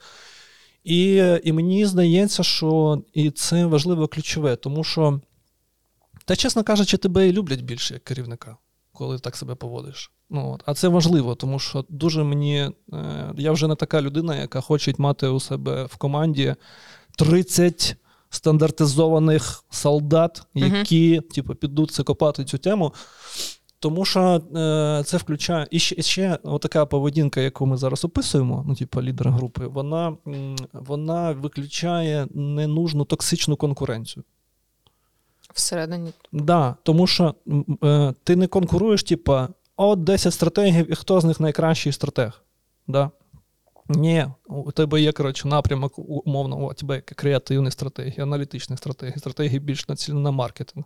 І, і мені здається, що і це важливо ключове, тому що, та, чесно кажучи, тебе і люблять більше як керівника, коли так себе поводиш. Ну, от. А це важливо, тому що дуже мені. Е, я вже не така людина, яка хоче мати у себе в команді 30 стандартизованих солдат, які типу, підуть це копати цю тему. Тому що е, це включає і ще, і ще така поведінка, яку ми зараз описуємо, ну, типу, лідер групи, вона, вона виключає ненужну токсичну конкуренцію. Всередині. Да, тому що е, ти не конкуруєш, типа, от 10 стратегів, і хто з них найкращий стратег. Да? Ні, у тебе є, коротше, напрямок, умовно, у тебе є креативні стратегії, аналітичні стратегії, стратегії більш націлені на маркетинг,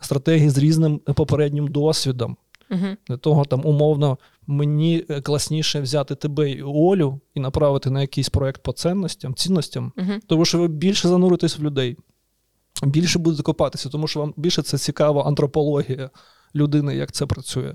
стратегії з різним попереднім досвідом. Угу. Для того там умовно мені е, класніше взяти тебе і Олю і направити на якийсь проект по цінностям, цінностям, Угу. тому що ви більше зануритесь в людей, більше будете копатися, тому що вам більше це цікава антропологія людини, як це працює.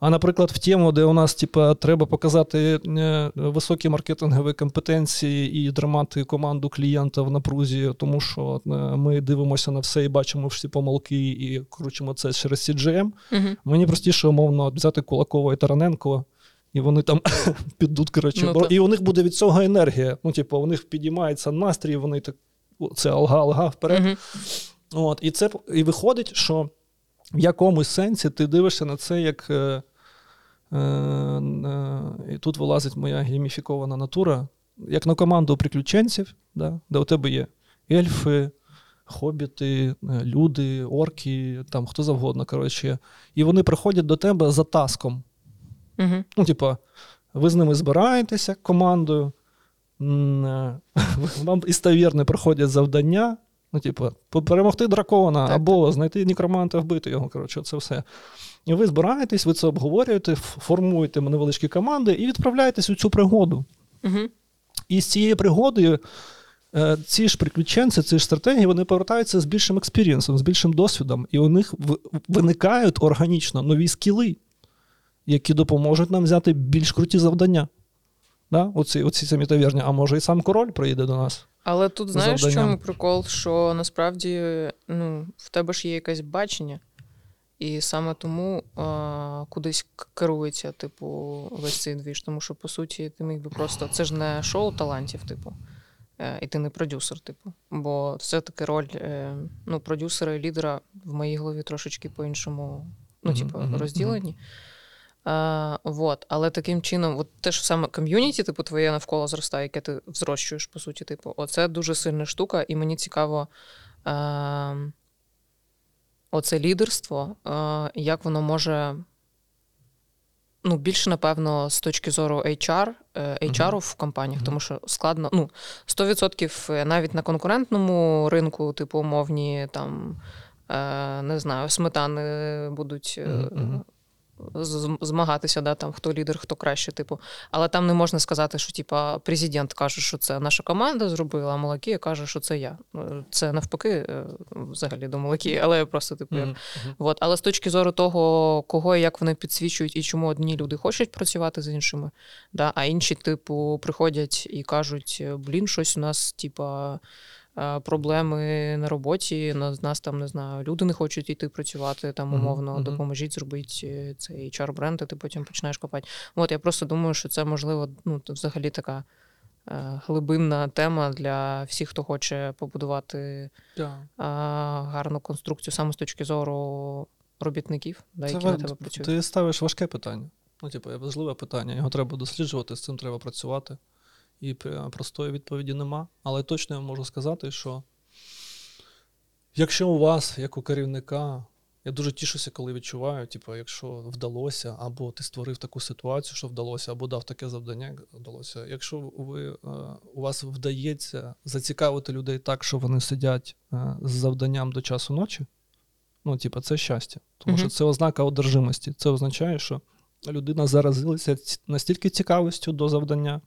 А, наприклад, в тему, де у нас типа, треба показати е, високі маркетингові компетенції і тримати команду клієнта в напрузі, тому що е, ми дивимося на все і бачимо всі помилки і кручимо це через CGM. Угу. Мені простіше, умовно, взяти Кулакова і Тараненко, і вони там [LAUGHS] підуть, коротше, Ну, і у них буде від цього енергія. Ну, типу, у них підіймається настрій, вони так. Це алга-алга вперед. Угу. От, і це і виходить, що в якомусь сенсі ти дивишся на це як. Е, е, е, і тут вилазить моя гейміфікована натура, як на команду приключенців, да, де у тебе є ельфи, хобіти, е, люди, орки, там хто завгодно. коротше. І вони приходять до тебе за таском. Угу. Ну, типа, ви з ними збираєтеся командою, е, [LAUGHS] вам із таверни приходять завдання. Ну, типу, перемогти дракона Так, або знайти нікроманта, вбити його. Коротше, це все. І ви збираєтесь, ви це обговорюєте, формуєте невеличкі команди і відправляєтесь у цю пригоду. Угу. І з цієї пригоди е, ці ж приключенці, ці ж стратегії, вони повертаються з більшим експірієнсом, з більшим досвідом, і у них виникають органічно нові скіли, які допоможуть нам взяти більш круті завдання. Да? Оці, оці самі таверні. А може і сам король приїде до нас. Але тут знаєш, в чому прикол, що насправді ну, в тебе ж є якесь бачення, і саме тому а, кудись керується, типу, весь цей двіж. Тому що, по суті, ти міг би просто. Це ж не шоу талантів, типу. е, І ти не продюсер, типу. Бо все-таки роль е, ну, продюсера і лідера в моїй голові трошечки по-іншому, ну, типу, розділені. А, вот. Але таким чином, от те ж саме ком'юніті, типу, твоє навколо зростає, яке ти взрощуєш, по суті, типу, оце дуже сильна штука, і мені цікаво. А, оце лідерство, а, як воно може. Ну, більше, напевно, з точки зору HR, е, HR в компаніях, тому що складно, ну, 100% навіть на конкурентному ринку, типу, умовні там, е, не знаю, сметани будуть е, змагатися, да, там, хто лідер, хто краще, типу. Але там не можна сказати, що типа президент каже, що це наша команда зробила, а Малакія каже, що це я. Ну, Це навпаки, е, взагалі до Малакії, [LAUGHS] але просто, типу, мгм. От, але з точки зору того, кого і як вони підсвічують і чому одні люди хочуть працювати з іншими, да, а інші, типу, приходять і кажуть: блін, щось у нас, типа. Е, Проблеми на роботі, на нас там не знаю, люди не хочуть йти працювати там умовно, мгм. допоможіть зробити цей HR-бренд, і ти потім починаєш копати. От я просто думаю, що це можливо, ну взагалі така е, глибинна тема для всіх, хто хоче побудувати а, гарну конструкцію саме з точки зору робітників, да, які на тебе працюють. Ти ставиш важке питання. Ну, типу, важливе питання. Його треба досліджувати, з цим треба працювати. І пр- простої відповіді нема. Але точно я можу сказати, що якщо у вас, як у керівника, я дуже тішуся, коли відчуваю, типу, якщо вдалося, або ти створив таку ситуацію, що вдалося, або дав таке завдання, як вдалося. Якщо ви, е, у вас вдається зацікавити людей так, що вони сидять е, з завданням до часу ночі, ну, типу, це щастя. Тому Мгм. що це ознака одержимості. Це означає, що людина заразилася настільки цікавістю до завдання,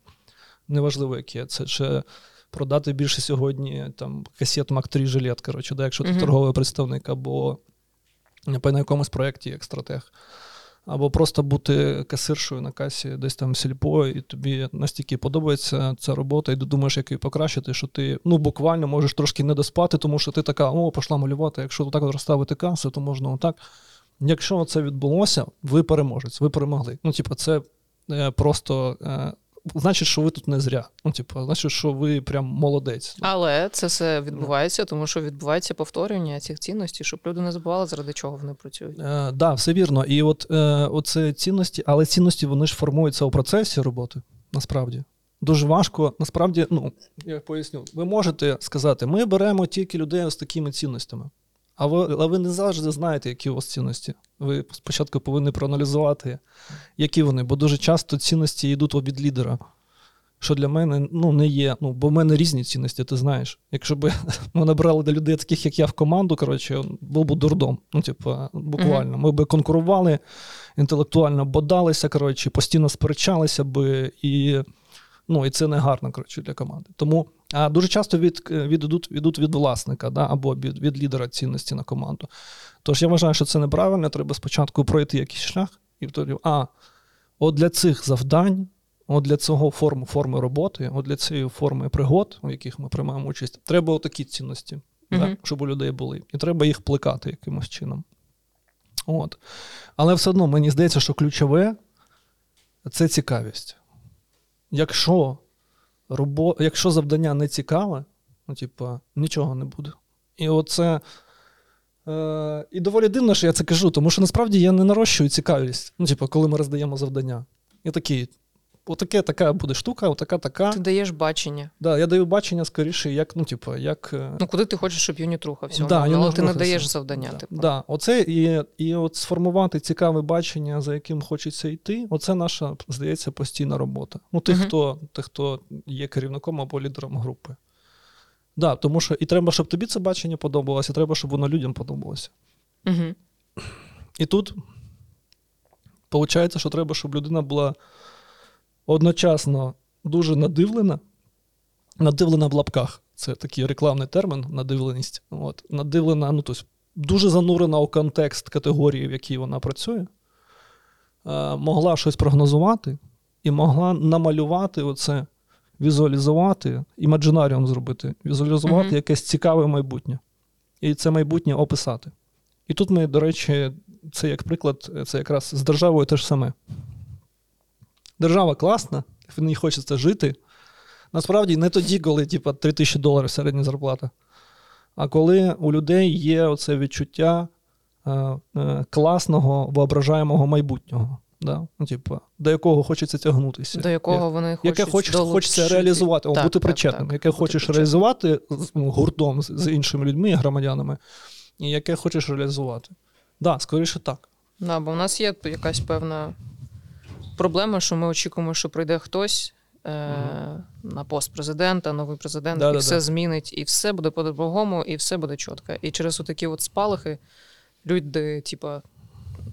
неважливо, яке це, чи продати більше сьогодні там, касет Мак 3 жилет, коротше, да, якщо ти Мгм. торговий представник, або на якомусь проєкті як стратег. Або просто бути касиршою на касі десь там сільпо, і тобі настільки подобається ця робота, і ти думаєш, як її покращити, що ти ну, буквально можеш трошки не доспати, тому що ти така, о, пішла малювати. Якщо отак от розставити касу, то можна отак. Якщо це відбулося, ви переможець, ви перемогли. Ну, типу, це е, просто е, значить, що ви тут не зря. Ну, типу, значить, що ви прям молодець. Але це все відбувається, тому що відбувається повторювання цих цінностей, щоб люди не забували, заради чого вони працюють. Е, да, все вірно. І от е, оце цінності, але цінності вони ж формуються у процесі роботи, насправді. Дуже важко, насправді, ну, я поясню, ви можете сказати, ми беремо тільки людей з такими цінностями. А ви, але ви не завжди знаєте, які у вас цінності. Ви спочатку повинні проаналізувати, які вони, бо дуже часто цінності йдуть від лідера. Що для мене ну, не є. Ну, бо в мене різні цінності, ти знаєш. Якщо б [LAUGHS] ми набрали до людей, таких як я в команду, коротше, був би дурдом. Ну, типу, буквально. Ми би конкурували, інтелектуально бодалися, коротше, постійно сперечалися би, і, ну, і це не гарно коротше, для команди. Тому а дуже часто від, від, ідуть, ідуть від власника да, або від, від лідера цінності на команду. Тож я вважаю, що це неправильно, треба спочатку пройти якийсь шлях, і тоді, а, от для цих завдань. От для цього форми, форми роботи, от для цієї форми пригод, у яких ми приймаємо участь, треба отакі цінності, Мгм. да, щоб у людей були. І треба їх плекати якимось чином. От. Але все одно мені здається, що ключове це цікавість. Якщо, робо... Якщо завдання не цікаве, ну, типа, нічого не буде. І оце. Е, і доволі дивно, що я це кажу, тому що насправді я не нарощую цікавість. Ну, типу, коли ми роздаємо завдання. Я такий, отаке така буде штука, отака така. Ти даєш бачення. Да, я даю бачення скоріше, як, ну, типу, як. е, Ну, куди ти хочеш, щоб юніт рухався? Да, умовно, але ти не даєш завдання. Да, Типу. да, оце і, і от сформувати цікаве бачення, за яким хочеться йти, оце наша, здається, постійна робота. Ну, тих, Мгм. хто, тих, хто є керівником або лідером групи. Да, тому що і треба, щоб тобі це бачення подобалося, і треба, щоб воно людям подобалося. Угу. І тут виходить, що треба, щоб людина була одночасно дуже надивлена, надивлена в лапках. Це такий рекламний термін надивленість. От, надивлена, ну тобто дуже занурена у контекст категорії, в якій вона працює, е, могла щось прогнозувати і могла намалювати оце, візуалізувати, імаджинаріум зробити, візуалізувати Мгм. якесь цікаве майбутнє. І це майбутнє описати. І тут ми, до речі, це як приклад, це якраз з державою те ж саме. Держава класна, в ній хочеться жити. Насправді не тоді, коли типу, 3 тисячі доларів середня зарплата, а коли у людей є оце відчуття е, е, класного, воображаємого майбутнього, да? ну, типу, до якого хочеться тягнутися. До якого вони хочуть Яке хочеш, хочеться реалізувати, Так, бути так, причетним, так, яке бути хочеш причетним. реалізувати ну, гуртом з, з іншими людьми, громадянами, і яке хочеш реалізувати. Так, да, скоріше так. Да, бо в нас є якась певна проблема, що ми очікуємо, що прийде хтось е- на пост президента, новий президент, Да-да-да. і все змінить, і все буде по-другому, і все буде чітко. І через такі от спалахи люди, типа,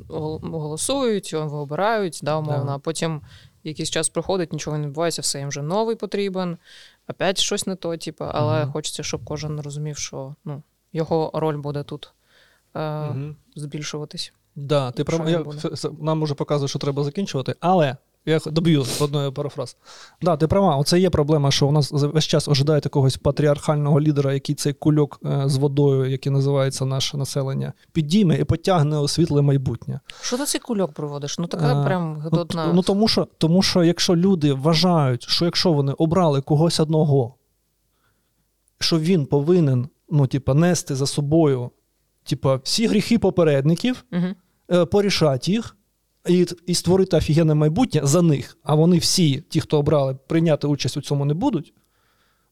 голосують, його обирають, да, умовно, а потім якийсь час проходить, нічого не відбувається, все їм вже новий потрібен, опять щось не то, типу, але угу. хочеться, щоб кожен розумів, що ну, його роль буде тут е- угу. збільшуватись. Да, ти прав... Я, нам уже показує, що треба закінчувати, але я доб'ю одною парафраз. Да, ти права, оце є проблема, що у нас весь час ожидають якогось патріархального лідера, який цей кульок е, з водою, який називається наше населення, підійме і потягне у світле майбутнє. Що ти цей кульок проводиш? Ну така Е, прям Ну, ну тому, що, тому що якщо люди вважають, що якщо вони обрали когось одного, що він повинен ну, типа, нести за собою типа, всі гріхи попередників, Угу. е, порішати їх і, і створити офігенне майбутнє за них, а вони всі, ті, хто обрали, прийняти участь у цьому не будуть,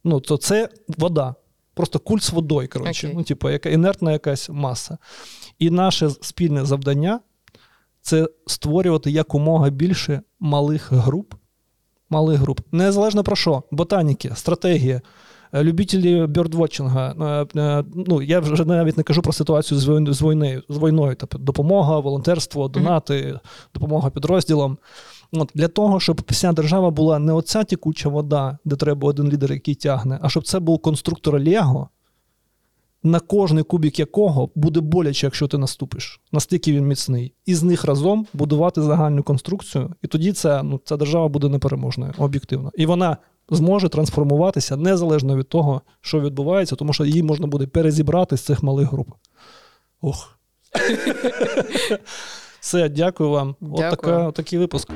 ну, то це вода. Просто культ з водою, коротше. Окей. Ну, типу, яка інертна якась маса. І наше спільне завдання це створювати якомога більше малих груп. Малих груп. Незалежно про що? Ботаніки, стратегія, любителі бьордвотчинга. е, е, Ну, я вже навіть не кажу про ситуацію з війн- з війною, з війною тобто допомога, волонтерство, донати, допомога підрозділам. От, для того, щоб вся держава була не оця тікуча вода, де треба один лідер, який тягне, а щоб це був конструктор Лего, на кожний кубік якого буде боляче, якщо ти наступиш. Настільки він міцний. І з них разом будувати загальну конструкцію, і тоді ця, ну, ця держава буде непереможною, об'єктивно. І вона зможе трансформуватися незалежно від того, що відбувається, тому що її можна буде перезібрати з цих малих груп. Ох. [LAUGHS] Все, дякую вам. От така, от такий випуск.